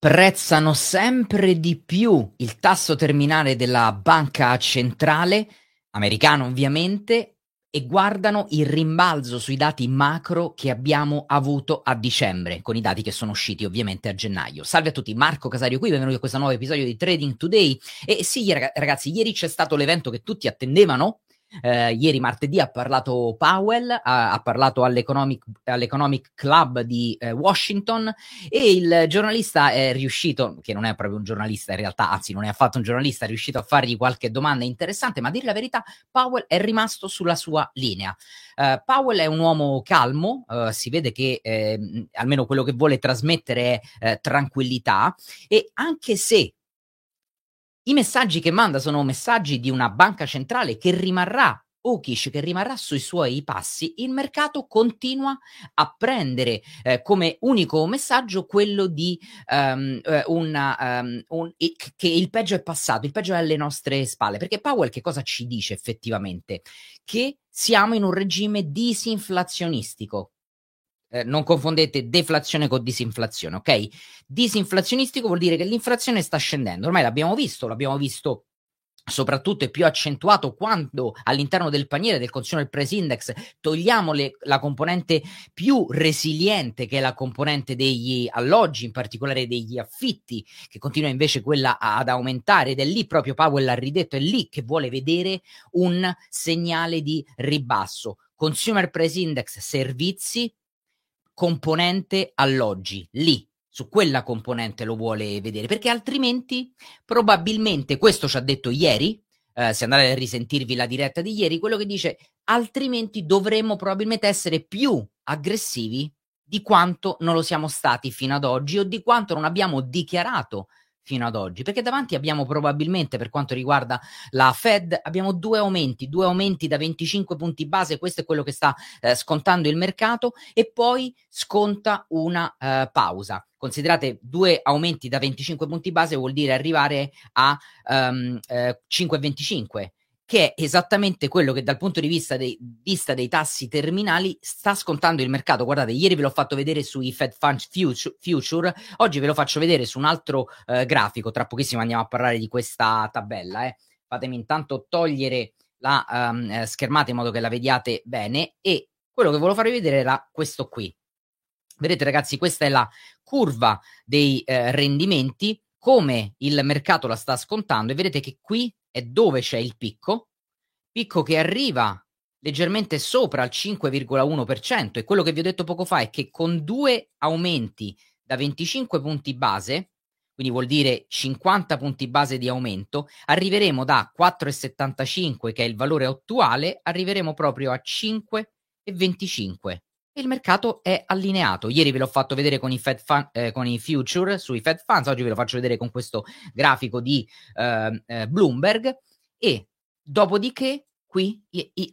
prezzano sempre di più il tasso terminale della banca centrale, americana ovviamente, e guardano il rimbalzo sui dati macro che abbiamo avuto a dicembre, con i dati che sono usciti ovviamente a gennaio. Salve a tutti, Marco Casario qui, benvenuti a questo nuovo episodio di Trading Today. E sì, ragazzi, ieri c'è stato l'evento che tutti attendevano, eh, ieri martedì ha parlato Powell, ha, ha parlato all'Economic, all'Economic, Club di eh, Washington e il giornalista è riuscito, che non è proprio un giornalista in realtà, anzi non è affatto un giornalista, è riuscito a fargli qualche domanda interessante, ma a dire la verità Powell è rimasto sulla sua linea. Uh, Powell è un uomo calmo, uh, si vede che eh, almeno quello che vuole trasmettere è eh, tranquillità e anche se i messaggi che manda sono messaggi di una banca centrale che rimarrà Okish che rimarrà sui suoi passi, il mercato continua a prendere eh, come unico messaggio quello di um, una, um, un, che il peggio è passato, il peggio è alle nostre spalle. Perché Powell che cosa ci dice effettivamente? Che siamo in un regime disinflazionistico eh, non confondete deflazione con disinflazione, ok? Disinflazionistico vuol dire che l'inflazione sta scendendo, ormai l'abbiamo visto, l'abbiamo visto soprattutto è più accentuato quando all'interno del paniere del Consumer Price Index togliamo le, la componente più resiliente che è la componente degli alloggi, in particolare degli affitti, che continua invece quella ad aumentare ed è lì proprio Powell ha ridetto, è lì che vuole vedere un segnale di ribasso. Consumer Price Index servizi componente alloggi, lì, su quella componente lo vuole vedere, perché altrimenti probabilmente, questo ci ha detto ieri, eh, se andate a risentirvi la diretta di ieri, quello che dice, altrimenti dovremmo probabilmente essere più aggressivi di quanto non lo siamo stati fino ad oggi o di quanto non abbiamo dichiarato fino ad oggi, perché davanti abbiamo probabilmente per quanto riguarda la Fed abbiamo due aumenti, due aumenti da 25 punti base, questo è quello che sta eh, scontando il mercato e poi sconta una eh, pausa. Considerate due aumenti da 25 punti base vuol dire arrivare a um, eh, 5,25 che è esattamente quello che dal punto di vista dei, vista dei, tassi terminali sta scontando il mercato. Guardate, ieri ve l'ho fatto vedere sui Fed Funds Future, future oggi ve lo faccio vedere su un altro eh, grafico, tra pochissimo andiamo a parlare di questa tabella. Eh. Fatemi intanto togliere la um, schermata in modo che la vediate bene e quello che volevo farvi vedere era questo qui. Vedete ragazzi, questa è la curva dei eh, rendimenti, come il mercato la sta scontando e vedete che qui è dove c'è il picco, picco che arriva leggermente sopra il 5,1% e quello che vi ho detto poco fa è che con due aumenti da 25 punti base, quindi vuol dire 50 punti base di aumento, arriveremo da 4,75 che è il valore attuale, arriveremo proprio a 5,25 e il mercato è allineato. Ieri ve l'ho fatto vedere con i, Fed fun, eh, con i future sui Fed Funds, oggi ve lo faccio vedere con questo grafico di eh, eh, Bloomberg e dopodiché qui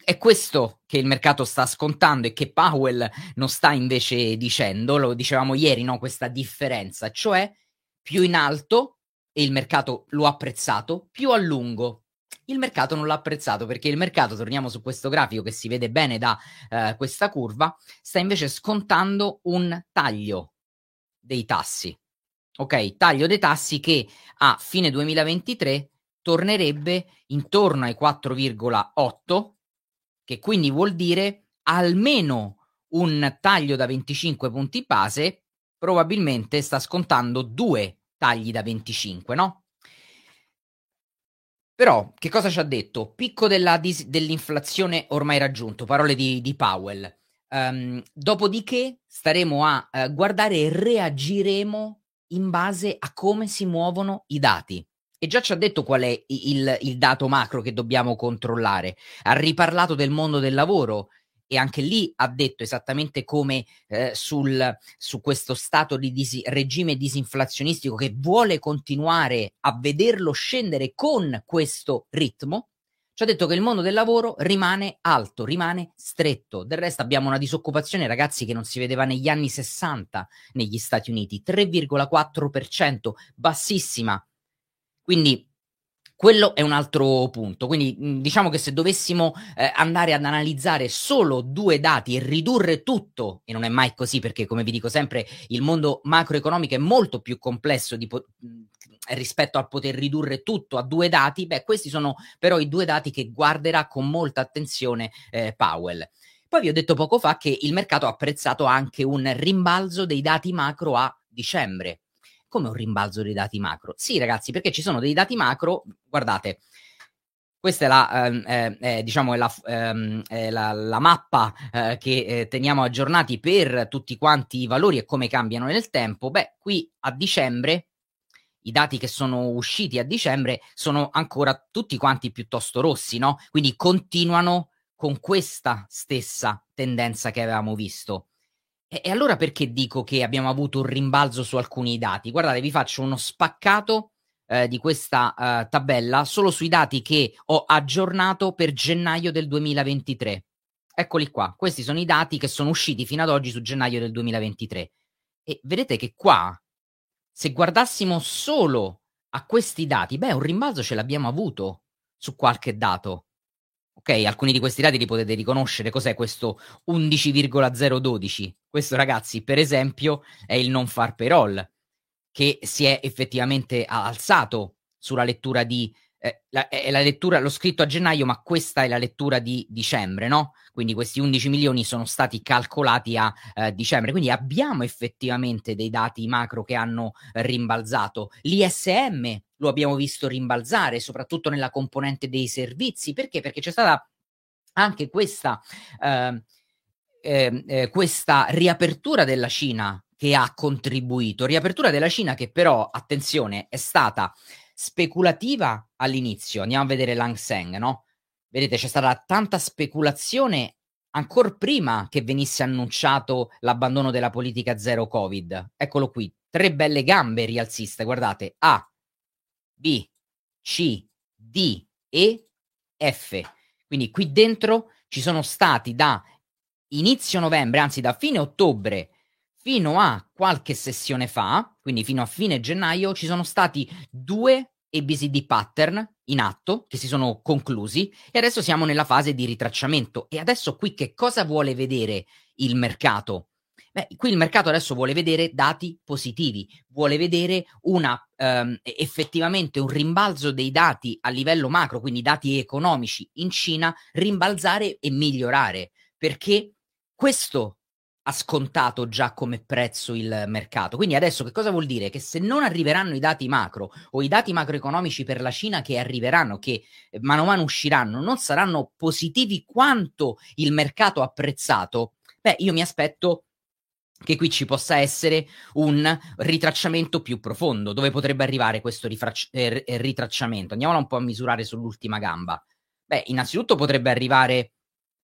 è questo che il mercato sta scontando e che Powell non sta invece dicendo, lo dicevamo ieri, no? questa differenza, cioè più in alto e il mercato lo ha apprezzato, più a lungo il mercato non l'ha apprezzato perché il mercato, torniamo su questo grafico che si vede bene da eh, questa curva, sta invece scontando un taglio dei tassi. Ok, taglio dei tassi che a fine 2023 tornerebbe intorno ai 4,8, che quindi vuol dire almeno un taglio da 25 punti base, probabilmente sta scontando due tagli da 25, no? Però, che cosa ci ha detto? Picco dis- dell'inflazione ormai raggiunto, parole di, di Powell. Um, dopodiché staremo a uh, guardare e reagiremo in base a come si muovono i dati. E già ci ha detto qual è il, il dato macro che dobbiamo controllare. Ha riparlato del mondo del lavoro, e anche lì ha detto esattamente come eh, sul, su questo stato di dis- regime disinflazionistico che vuole continuare a vederlo scendere con questo ritmo, ci ha detto che il mondo del lavoro rimane alto, rimane stretto. Del resto abbiamo una disoccupazione, ragazzi, che non si vedeva negli anni 60 negli Stati Uniti, 3,4%, bassissima. Quindi quello è un altro punto. Quindi mhmm, diciamo che se dovessimo eh, andare ad analizzare solo due dati e ridurre tutto, e non è mai così perché come vi dico sempre il mondo macroeconomico è molto più complesso po- mhmm, rispetto al poter ridurre tutto a due dati, beh questi sono però i due dati che guarderà con molta attenzione eh, Powell. Poi vi ho detto poco fa che il mercato ha apprezzato anche un rimbalzo dei dati macro a dicembre come un rimbalzo dei dati macro? Sì, ragazzi, perché ci sono dei dati macro, guardate, questa è la, ehm, eh, eh, diciamo, è la, ehm, è la, la mappa eh, che eh, teniamo aggiornati per tutti quanti i valori e come cambiano nel tempo. Beh, qui a dicembre, i dati che sono usciti a dicembre sono ancora tutti quanti piuttosto rossi, no? Quindi continuano con questa stessa tendenza che avevamo visto. E, e allora perché dico che abbiamo avuto un rimbalzo su alcuni dati? Guardate, vi faccio uno spaccato eh, di questa eh, tabella solo sui dati che ho aggiornato per gennaio del 2023. Eccoli qua, questi sono i dati che sono usciti fino ad oggi su gennaio del 2023. E vedete che qua, se guardassimo solo a questi dati, beh, un rimbalzo ce l'abbiamo avuto su qualche dato. Ok, alcuni di questi dati li potete riconoscere. Cos'è questo 11,012? Questo, ragazzi, per esempio, è il non far payroll, che si è effettivamente alzato sulla lettura di eh, la, è la lettura, l'ho scritto a gennaio, ma questa è la lettura di dicembre, no? Quindi questi 11 milioni sono stati calcolati a eh, dicembre. Quindi abbiamo effettivamente dei dati macro che hanno rimbalzato. L'ISM lo abbiamo visto rimbalzare, soprattutto nella componente dei servizi. Perché? Perché c'è stata anche questa, eh, eh, questa riapertura della Cina che ha contribuito. Riapertura della Cina che però, attenzione, è stata speculativa all'inizio. Andiamo a vedere Lang Seng, no? Vedete, c'è stata tanta speculazione ancora prima che venisse annunciato l'abbandono della politica zero Covid. Eccolo qui, tre belle gambe rialziste, guardate, A, B, C, D, E, F. Quindi qui dentro ci sono stati da inizio novembre, anzi da fine ottobre fino a qualche sessione fa, quindi fino a fine gennaio, ci sono stati due ABCD pattern in atto che si sono conclusi e adesso siamo nella fase di ritracciamento. E adesso qui che cosa vuole vedere il mercato? Beh, qui il mercato adesso vuole vedere dati positivi, vuole vedere una, um, effettivamente un rimbalzo dei dati a livello macro, quindi dati economici in Cina, rimbalzare e migliorare, perché questo ha scontato già come prezzo il mercato. Quindi adesso che cosa vuol dire? Che se non arriveranno i dati macro o i dati macroeconomici per la Cina che arriveranno, che eh, mano a mano usciranno, non saranno positivi quanto il mercato ha apprezzato, beh, io mi aspetto che qui ci possa essere un ritracciamento più profondo. Dove potrebbe arrivare questo rifrac- eh, ritracciamento? Andiamola un po' a misurare sull'ultima gamba. Beh, innanzitutto potrebbe arrivare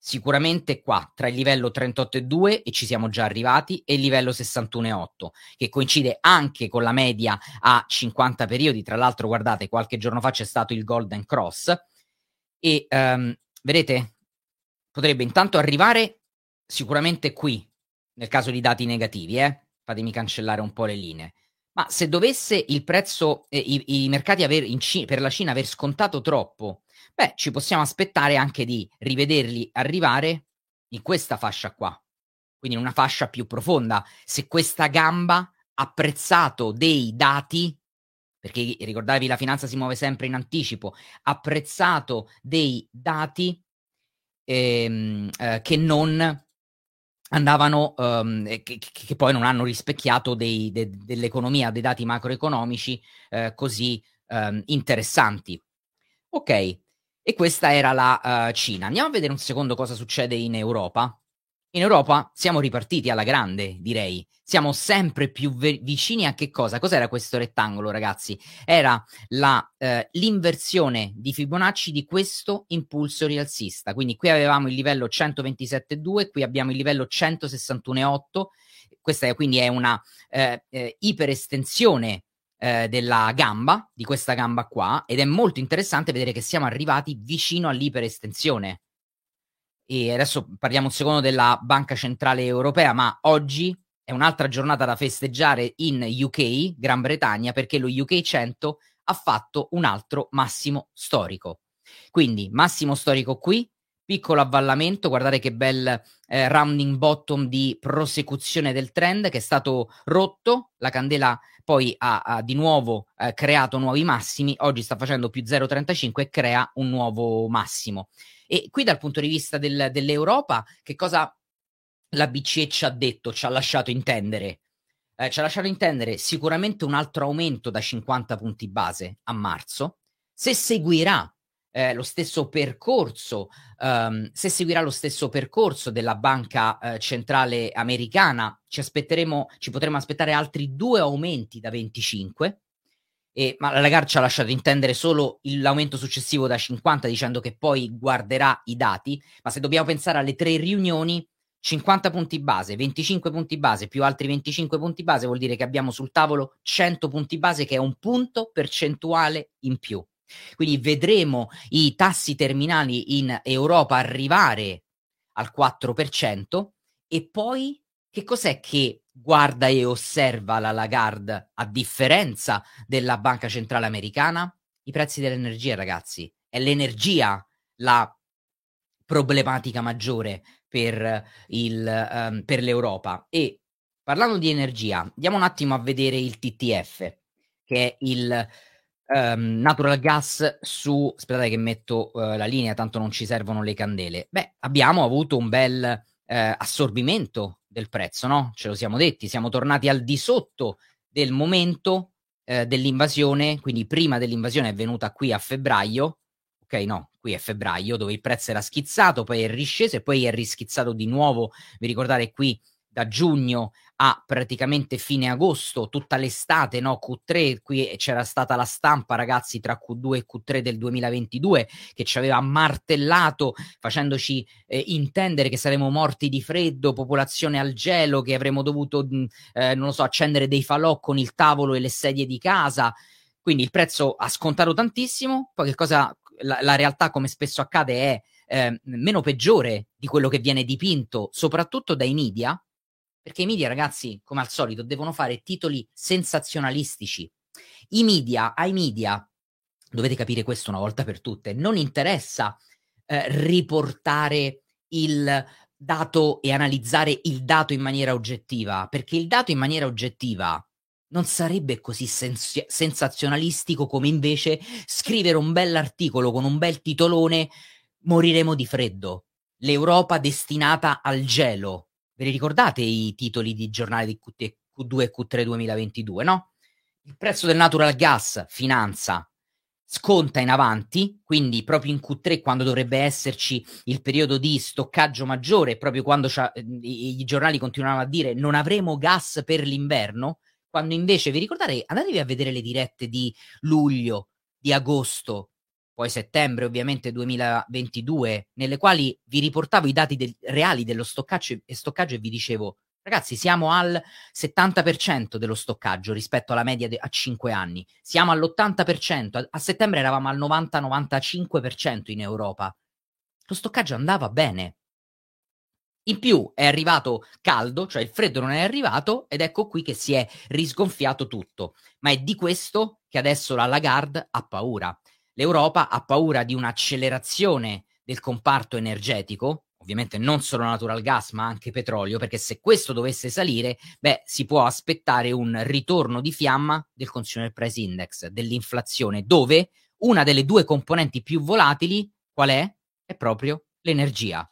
sicuramente qua tra il livello 38,2 e ci siamo già arrivati e il livello 61,8 che coincide anche con la media a 50 periodi tra l'altro guardate qualche giorno fa c'è stato il Golden Cross e um, vedete potrebbe intanto arrivare sicuramente qui nel caso di dati negativi eh? fatemi cancellare un po' le linee ma se dovesse il prezzo eh, i, i, mercati aver, C- per la Cina aver scontato troppo beh, ci possiamo aspettare anche di rivederli arrivare in questa fascia qua, quindi in una fascia più profonda. Se questa gamba ha prezzato dei dati, perché ricordatevi la finanza si muove sempre in anticipo, ha prezzato dei dati ehm, eh, che non andavano, um, che, che, poi non hanno rispecchiato dei, de, dell'economia, dei dati macroeconomici eh, così um, interessanti. Ok, e questa era la uh, Cina. Andiamo a vedere un secondo cosa succede in Europa. In Europa siamo ripartiti alla grande, direi. Siamo sempre più ve- vicini a che cosa? Cos'era questo rettangolo, ragazzi? Era la, uh, l'inversione di Fibonacci di questo impulso rialzista. Quindi qui avevamo il livello 127,2, qui abbiamo il livello 161,8. Questa è, quindi è una uh, iperestensione eh, della gamba, di questa gamba qua, ed è molto interessante vedere che siamo arrivati vicino all'iperestensione. E adesso parliamo un secondo della Banca Centrale Europea, ma oggi è un'altra giornata da festeggiare in UK, Gran Bretagna, perché lo UK 100 ha fatto un altro massimo storico. Quindi massimo storico qui, piccolo avvallamento, guardate che bel eh, rounding bottom di prosecuzione del trend che è stato rotto, la candela poi ha, ha di nuovo eh, creato nuovi massimi, oggi sta facendo più 0,35 e crea un nuovo massimo. E qui dal punto di vista del, dell'Europa, che cosa la BCE ci ha detto, ci ha lasciato intendere? Eh, ci ha lasciato intendere sicuramente un altro aumento da 50 punti base a marzo, se seguirà eh, lo stesso percorso, um, se seguirà lo stesso percorso della banca eh, centrale americana, ci aspetteremo, ci potremo aspettare altri due aumenti da 25. E, ma la Lagarde ci ha lasciato intendere solo l'aumento successivo da 50 dicendo che poi guarderà i dati, ma se dobbiamo pensare alle tre riunioni, 50 punti base, 25 punti base più altri 25 punti base vuol dire che abbiamo sul tavolo 100 punti base che è un punto percentuale in più. Quindi vedremo i tassi terminali in Europa arrivare al 4% e poi che cos'è che guarda e osserva la Lagarde a differenza della Banca Centrale Americana? I prezzi dell'energia, ragazzi. È l'energia la problematica maggiore per, il, um, per l'Europa. E parlando di energia, andiamo un attimo a vedere il TTF, che è il um, natural gas su... Aspettate che metto uh, la linea, tanto non ci servono le candele. Beh, abbiamo avuto un bel uh, assorbimento del prezzo, no? Ce lo siamo detti, siamo tornati al di sotto del momento uh, dell'invasione, quindi prima dell'invasione è venuta qui a febbraio, ok, no, qui è febbraio, dove il prezzo era schizzato, poi è risceso e poi è rischizzato di nuovo, vi ricordate qui da giugno a praticamente fine agosto, tutta l'estate, no? Q3, qui c'era stata la stampa, ragazzi, tra Q2 e Q3 del 2022 che ci aveva martellato facendoci eh, intendere che saremmo morti di freddo, popolazione al gelo, che avremmo dovuto, eh, non lo so, accendere dei falò con il tavolo e le sedie di casa. Quindi il prezzo ha scontato tantissimo, poi che cosa la, la realtà, come spesso accade, è eh, meno peggiore di quello che viene dipinto, soprattutto dai media, perché i media, ragazzi, come al solito, devono fare titoli sensazionalistici. I media, ai media, dovete capire questo una volta per tutte, non interessa eh, riportare il dato e analizzare il dato in maniera oggettiva, perché il dato in maniera oggettiva non sarebbe così sens- sensazionalistico come invece scrivere un bell'articolo con un bel titolone Moriremo di freddo. L'Europa destinata al gelo. Ve li ricordate i titoli di giornale di Q2 e Q3 2022, no? Il prezzo del natural gas, finanza, sconta in avanti, quindi proprio in Q3 quando dovrebbe esserci il periodo di stoccaggio maggiore, proprio quando i, i giornali continuavano a dire non avremo gas per l'inverno, quando invece vi ricordate, andatevi a vedere le dirette di luglio, di agosto, poi settembre ovviamente 2022, nelle quali vi riportavo i dati del, reali dello stoccaggio e, stoccaggio e vi dicevo, ragazzi, siamo al 70% dello stoccaggio rispetto alla media de- a 5 anni, siamo all'80%, a, a settembre eravamo al 90-95% in Europa. Lo stoccaggio andava bene. In più è arrivato caldo, cioè il freddo non è arrivato ed ecco qui che si è risgonfiato tutto. Ma è di questo che adesso la Lagarde ha paura l'Europa ha paura di un'accelerazione del comparto energetico, ovviamente non solo natural gas ma anche petrolio, perché se questo dovesse salire, beh, si può aspettare un ritorno di fiamma del Consumer Price Index, dell'inflazione, dove una delle due componenti più volatili, qual è? È proprio l'energia.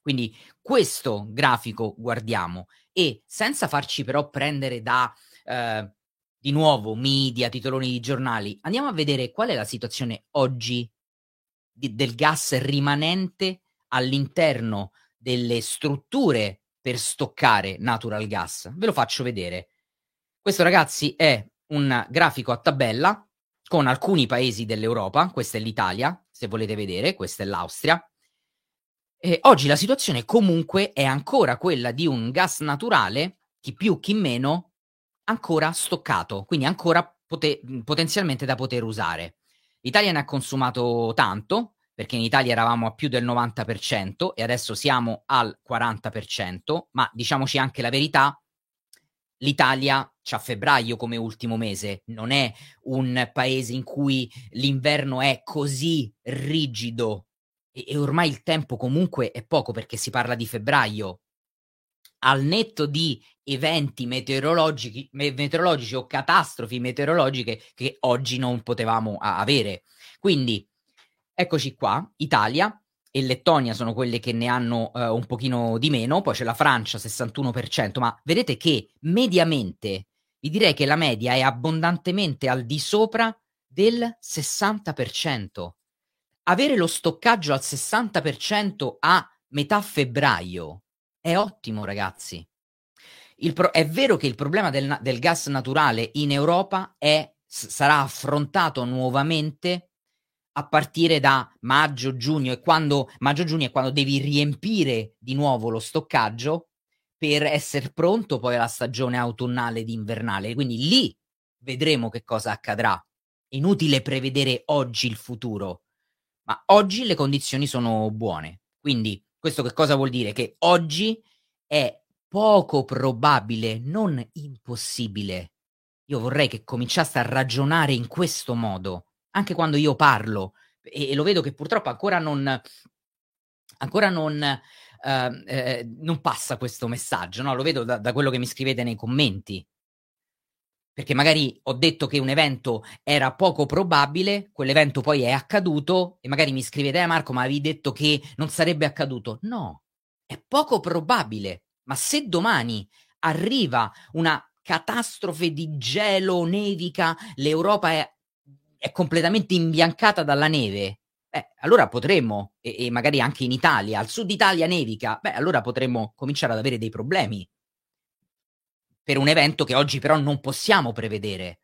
Quindi questo grafico guardiamo e senza farci però prendere da eh, di nuovo media, titoloni di giornali, andiamo a vedere qual è la situazione oggi di, del gas rimanente all'interno delle strutture per stoccare natural gas. Ve lo faccio vedere. Questo ragazzi è un grafico a tabella con alcuni paesi dell'Europa, questa è l'Italia, se volete vedere, questa è l'Austria. E oggi la situazione comunque è ancora quella di un gas naturale, chi più chi meno, ancora stoccato, quindi ancora pote- potenzialmente da poter usare. L'Italia ne ha consumato tanto, perché in Italia eravamo a più del 90% e adesso siamo al 40%, ma diciamoci anche la verità, l'Italia c'ha febbraio come ultimo mese, non è un paese in cui l'inverno è così rigido e, e ormai il tempo comunque è poco perché si parla di febbraio. Al netto di eventi meteorologici, meteorologici o catastrofi meteorologiche che oggi non potevamo avere. Quindi eccoci qua, Italia, e Lettonia sono quelle che ne hanno uh, un pochino di meno, poi c'è la Francia 61%, ma vedete che mediamente vi direi che la media è abbondantemente al di sopra del 60%. Avere lo stoccaggio al 60% a metà febbraio è ottimo, ragazzi. Pro- è vero che il problema del, del gas naturale in Europa è, s- sarà affrontato nuovamente a partire da maggio, giugno e quando maggio, giugno è quando devi riempire di nuovo lo stoccaggio per essere pronto poi alla stagione autunnale ed invernale. Quindi lì vedremo che cosa accadrà. Inutile prevedere oggi il futuro, ma oggi le condizioni sono buone. Quindi questo che cosa vuol dire? Che oggi è poco probabile, non impossibile. Io vorrei che cominciaste a ragionare in questo modo anche quando io parlo, e, e lo vedo che purtroppo ancora non, ancora non, uh, eh, non passa questo messaggio, no? lo vedo da, da quello che mi scrivete nei commenti. Perché magari ho detto che un evento era poco probabile, quell'evento poi è accaduto e magari mi scrivete, eh Marco, ma avevi detto che non sarebbe accaduto. No, è poco probabile. Ma se domani arriva una catastrofe di gelo, nevica, l'Europa è è completamente imbiancata dalla neve, beh, allora potremmo, e, e, magari anche in Italia, al sud Italia nevica, beh, allora potremmo cominciare ad avere dei problemi per un evento che oggi però non possiamo prevedere.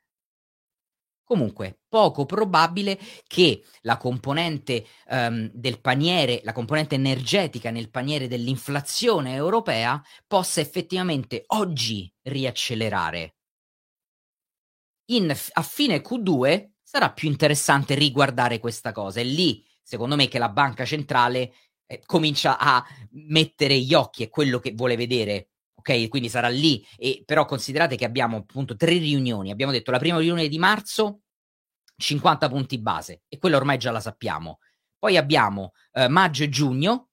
Comunque, poco probabile che la componente um, del paniere, la componente energetica nel paniere dell'inflazione europea possa effettivamente oggi riaccelerare. In, a fine Q2 sarà più interessante riguardare questa cosa. È lì, secondo me, che la banca centrale eh, comincia a mettere gli occhi, è quello che vuole vedere. Ok, quindi sarà lì. E, però considerate che abbiamo appunto tre riunioni. Abbiamo detto la prima riunione di marzo, 50 punti base, e quella ormai già la sappiamo. Poi abbiamo eh, maggio e giugno,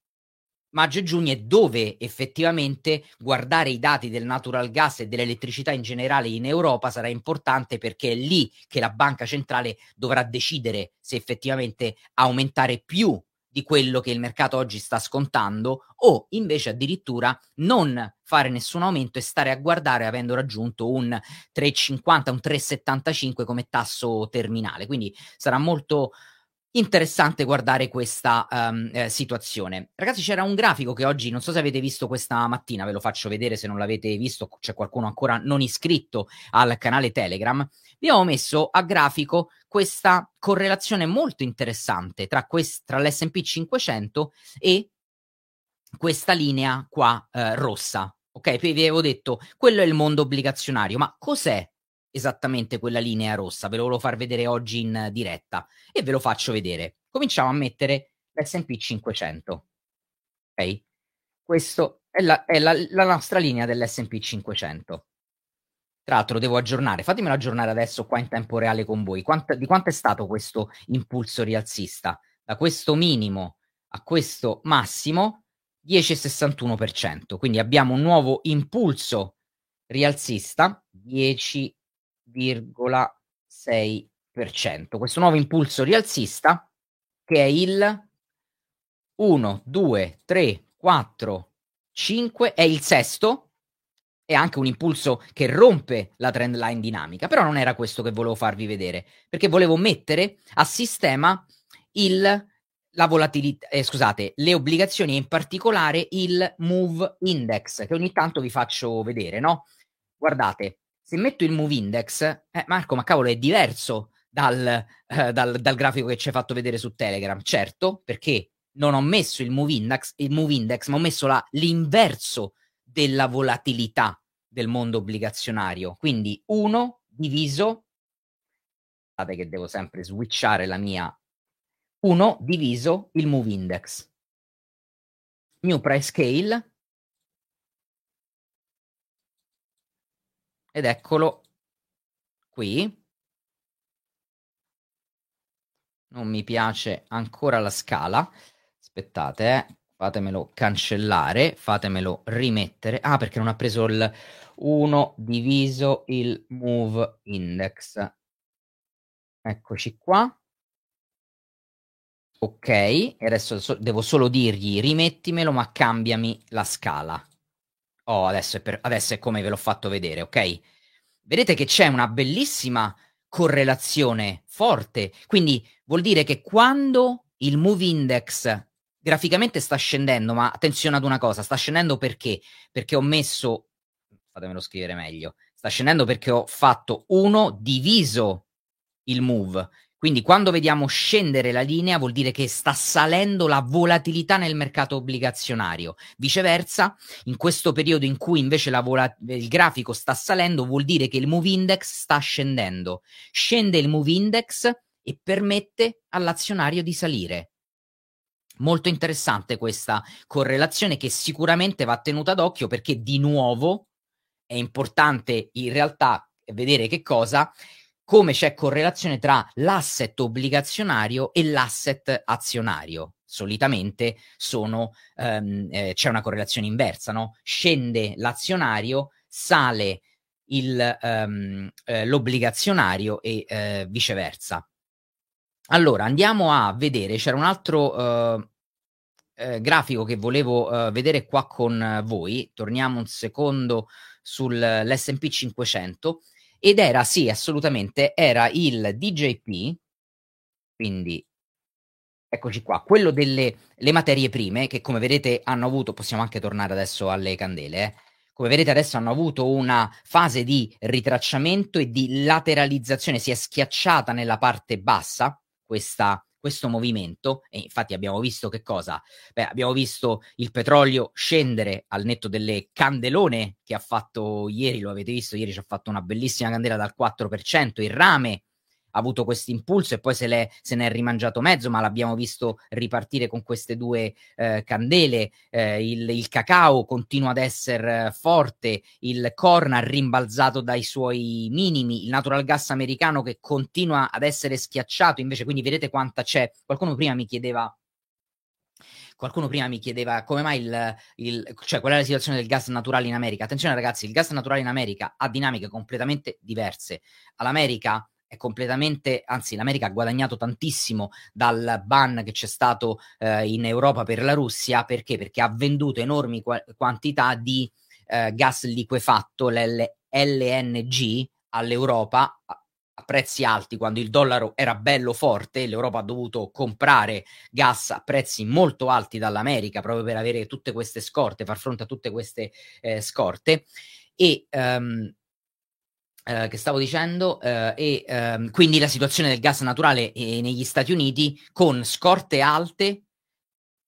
maggio e giugno è dove effettivamente guardare i dati del natural gas e dell'elettricità in generale in Europa sarà importante perché è lì che la banca centrale dovrà decidere se effettivamente aumentare più di quello che il mercato oggi sta scontando o invece addirittura non fare nessun aumento e stare a guardare avendo raggiunto un 3,50, un 3,75 come tasso terminale. Quindi sarà molto interessante guardare questa um, eh, situazione. Ragazzi, c'era un grafico che oggi, non so se avete visto questa mattina, ve lo faccio vedere se non l'avete visto, c'è qualcuno ancora non iscritto al canale Telegram. Vi ho messo a grafico questa correlazione molto interessante tra, quest- tra l'SP 500 e questa linea qua eh, rossa. Ok, vi avevo detto, quello è il mondo obbligazionario, ma cos'è esattamente quella linea rossa, ve lo volevo far vedere oggi in diretta e ve lo faccio vedere. Cominciamo a mettere l'S&P 500. Ok? Questa è, la, è la, la, nostra linea dell'S&P 500. Tra l'altro devo aggiornare, fatemelo aggiornare adesso qua in tempo reale con voi. Quanto, di quanto è stato questo impulso rialzista? Da questo minimo a questo massimo 10,61%. Quindi abbiamo un nuovo impulso rialzista 10 0,6%. Questo nuovo impulso rialzista che è il 1, 2, 3, 4, 5, è il sesto, è anche un impulso che rompe la trend line dinamica, però non era questo che volevo farvi vedere, perché volevo mettere a sistema il, la volatilità, eh, scusate, le obbligazioni e in particolare il Move Index, che ogni tanto vi faccio vedere, no? Guardate, se metto il move index, eh, Marco, ma cavolo, è diverso dal, eh, dal, dal, grafico che ci hai fatto vedere su Telegram. Certo, perché non ho messo il move index, il move index ma ho messo la, l'inverso della volatilità del mondo obbligazionario. Quindi 1 diviso, guardate che devo sempre switchare la mia, 1 diviso il move index. New price scale ed eccolo qui. Non mi piace ancora la scala. Aspettate, eh. fatemelo cancellare, fatemelo rimettere. Ah, perché non ha preso il 1 diviso il move index. Eccoci qua. Ok, e adesso so- devo solo dirgli rimettimelo, ma cambiami la scala. Oh, adesso è, per- adesso è come ve l'ho fatto vedere, ok? Vedete che c'è una bellissima correlazione forte. Quindi vuol dire che quando il move index graficamente sta scendendo, ma attenzione ad una cosa, sta scendendo perché? Perché ho messo, fatemelo scrivere meglio, sta scendendo perché ho fatto 1 diviso il move. Quindi quando vediamo scendere la linea vuol dire che sta salendo la volatilità nel mercato obbligazionario. Viceversa, in questo periodo in cui invece vola- il grafico sta salendo vuol dire che il move index sta scendendo. Scende il move index e permette all'azionario di salire. Molto interessante questa correlazione che sicuramente va tenuta d'occhio perché di nuovo è importante in realtà vedere che cosa come c'è correlazione tra l'asset obbligazionario e l'asset azionario. Solitamente sono, um, eh, c'è una correlazione inversa, no? Scende l'azionario, sale il, um, eh, l'obbligazionario e eh, viceversa. Allora, andiamo a vedere, c'era un altro uh, eh, grafico che volevo uh, vedere qua con voi, torniamo un secondo sull'S&P 500 ed era, sì, assolutamente, era il DJP, quindi eccoci qua, quello delle materie prime che come vedete hanno avuto, possiamo anche tornare adesso alle candele, eh, come vedete adesso hanno avuto una fase di ritracciamento e di lateralizzazione, si è schiacciata nella parte bassa questa questo movimento e infatti abbiamo visto che cosa? Beh, abbiamo visto il petrolio scendere al netto delle candelone che ha fatto ieri, lo avete visto, ieri ci ha fatto una bellissima candela dal 4%, il rame avuto questo impulso e poi se, se, ne è rimangiato mezzo, ma l'abbiamo visto ripartire con queste due eh, candele. Eh, il, il, cacao continua ad essere forte, il corn ha rimbalzato dai suoi minimi, il natural gas americano che continua ad essere schiacciato, invece, quindi vedete quanta c'è. Qualcuno prima mi chiedeva qualcuno prima mi chiedeva come mai il, il, cioè qual è la situazione del gas naturale in America. Attenzione ragazzi, il gas naturale in America ha dinamiche completamente diverse. All'America è completamente, anzi l'America ha guadagnato tantissimo dal ban che c'è stato eh, in Europa per la Russia, perché? Perché ha venduto enormi qua- quantità di eh, gas liquefatto, l'LNG, all'Europa a, prezzi alti. Quando il dollaro era bello forte, l'Europa ha dovuto comprare gas a prezzi molto alti dall'America proprio per avere tutte queste scorte, far fronte a tutte queste eh, scorte. E um, Uh, che stavo dicendo, uh, e uh, quindi la situazione del gas naturale eh, negli Stati Uniti con scorte alte,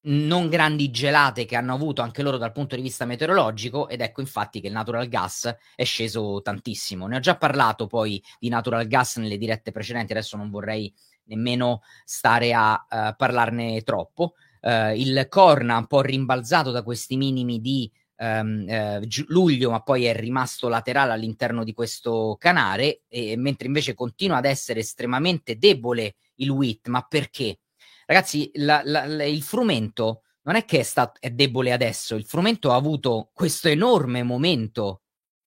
non grandi gelate che hanno avuto anche loro dal punto di vista meteorologico, ed ecco infatti che il natural gas è sceso tantissimo. Ne ho già parlato poi di natural gas nelle dirette precedenti, adesso non vorrei nemmeno stare a eh, parlarne troppo. il corn ha un po' rimbalzato da questi minimi di Um, eh, luglio, ma poi è rimasto laterale all'interno di questo canale, e, mentre invece continua ad essere estremamente debole il WIT. Ma perché? Ragazzi, la, la, la, il frumento non è che è, stato, è debole adesso, il frumento ha avuto questo enorme momento,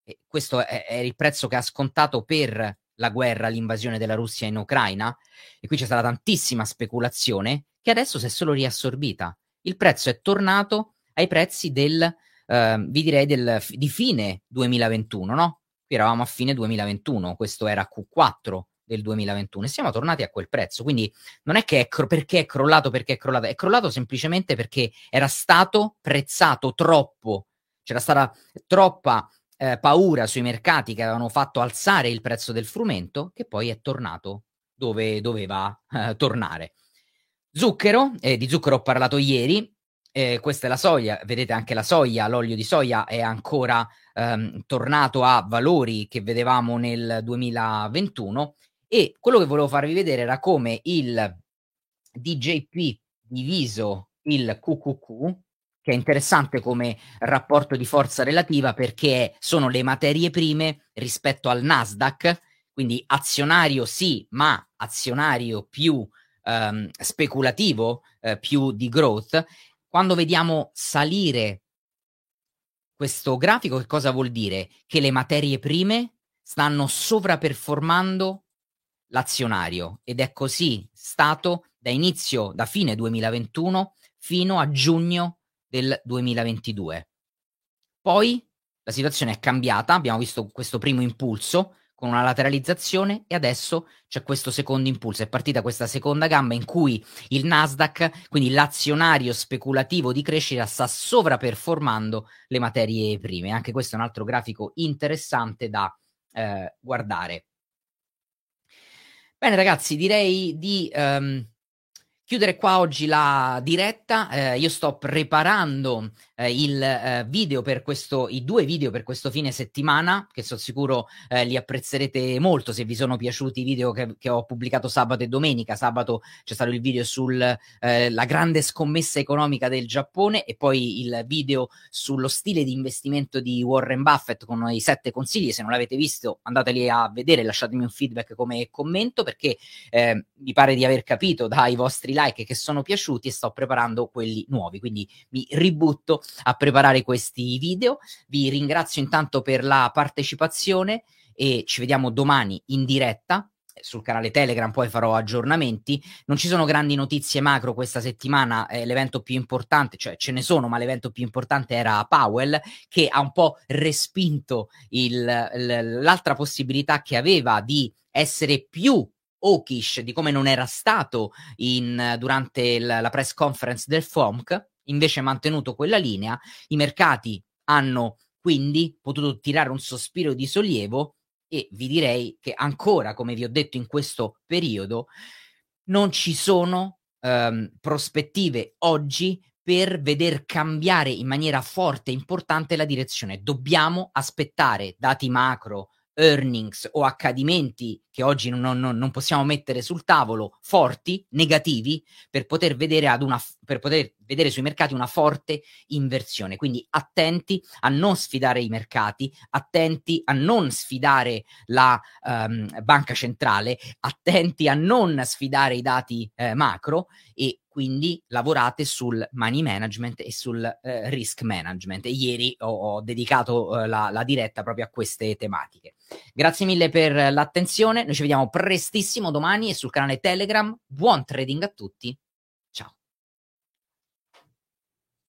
e questo è, è il prezzo che ha scontato per la guerra, l'invasione della Russia in Ucraina, e qui c'è stata tantissima speculazione che adesso si è solo riassorbita. Il prezzo è tornato ai prezzi del eh, vi direi del, di fine 2021, no? Qui eravamo a fine 2021, questo era Q4 del 2021 e siamo tornati a quel prezzo. Quindi non è che è cro- perché è crollato, perché è crollato, è crollato semplicemente perché era stato prezzato troppo, c'era stata troppa eh, paura sui mercati che avevano fatto alzare il prezzo del frumento, che poi è tornato dove doveva eh, tornare. Zucchero, eh, di zucchero ho parlato ieri, eh, questa è la soia, vedete anche la soia, l'olio di soia è ancora ehm, tornato a valori che vedevamo nel 2021 e quello che volevo farvi vedere era come il DJP diviso il QQQ, che è interessante come rapporto di forza relativa perché sono le materie prime rispetto al Nasdaq, quindi azionario sì, ma azionario più ehm, speculativo, eh, più di growth. Quando vediamo salire questo grafico, che cosa vuol dire? Che le materie prime stanno sovraperformando l'azionario ed è così stato da inizio, da fine 2021 fino a giugno del 2022. Poi la situazione è cambiata, abbiamo visto questo primo impulso con una lateralizzazione e adesso c'è questo secondo impulso. È partita questa seconda gamba in cui il Nasdaq, quindi l'azionario speculativo di crescita, sta sovraperformando le materie prime. Anche questo è un altro grafico interessante da eh, guardare. Bene ragazzi, direi di um, chiudere qua oggi la diretta. Eh, io sto preparando eh, il eh, video per questo, i due video per questo fine settimana, che sono sicuro eh, li apprezzerete molto se vi sono piaciuti i video che, che, ho pubblicato sabato e domenica. Sabato c'è stato il video sulla eh, grande scommessa economica del Giappone e poi il video sullo stile di investimento di Warren Buffett con i sette consigli. Se non l'avete visto, andateli a vedere, lasciatemi un feedback come commento perché eh, mi pare di aver capito dai vostri like che sono piaciuti e sto preparando quelli nuovi, quindi mi ributto a preparare questi video. Vi ringrazio intanto per la partecipazione e ci vediamo domani in diretta sul canale Telegram poi farò aggiornamenti. Non ci sono grandi notizie macro questa settimana, eh, l'evento più importante, cioè ce ne sono, ma l'evento più importante era Powell che ha un po' respinto il, l'altra possibilità che aveva di essere più hawkish di come non era stato in, durante il, la press conference del FOMC, invece mantenuto quella linea, i mercati hanno quindi potuto tirare un sospiro di sollievo e vi direi che ancora, come vi ho detto in questo periodo, non ci sono ehm, prospettive oggi per veder cambiare in maniera forte e importante la direzione. Dobbiamo aspettare dati macro, earnings o accadimenti che oggi non, non, non, possiamo mettere sul tavolo forti, negativi, per poter vedere ad una per poter vedere sui mercati una forte inversione. Quindi attenti a non sfidare i mercati, attenti a non sfidare la um, banca centrale, attenti a non sfidare i dati eh, macro e quindi lavorate sul money management e sul eh, risk management. E ieri ho, ho dedicato eh, la, la diretta proprio a queste tematiche. Grazie mille per l'attenzione, noi ci vediamo prestissimo domani e sul canale Telegram. Buon trading a tutti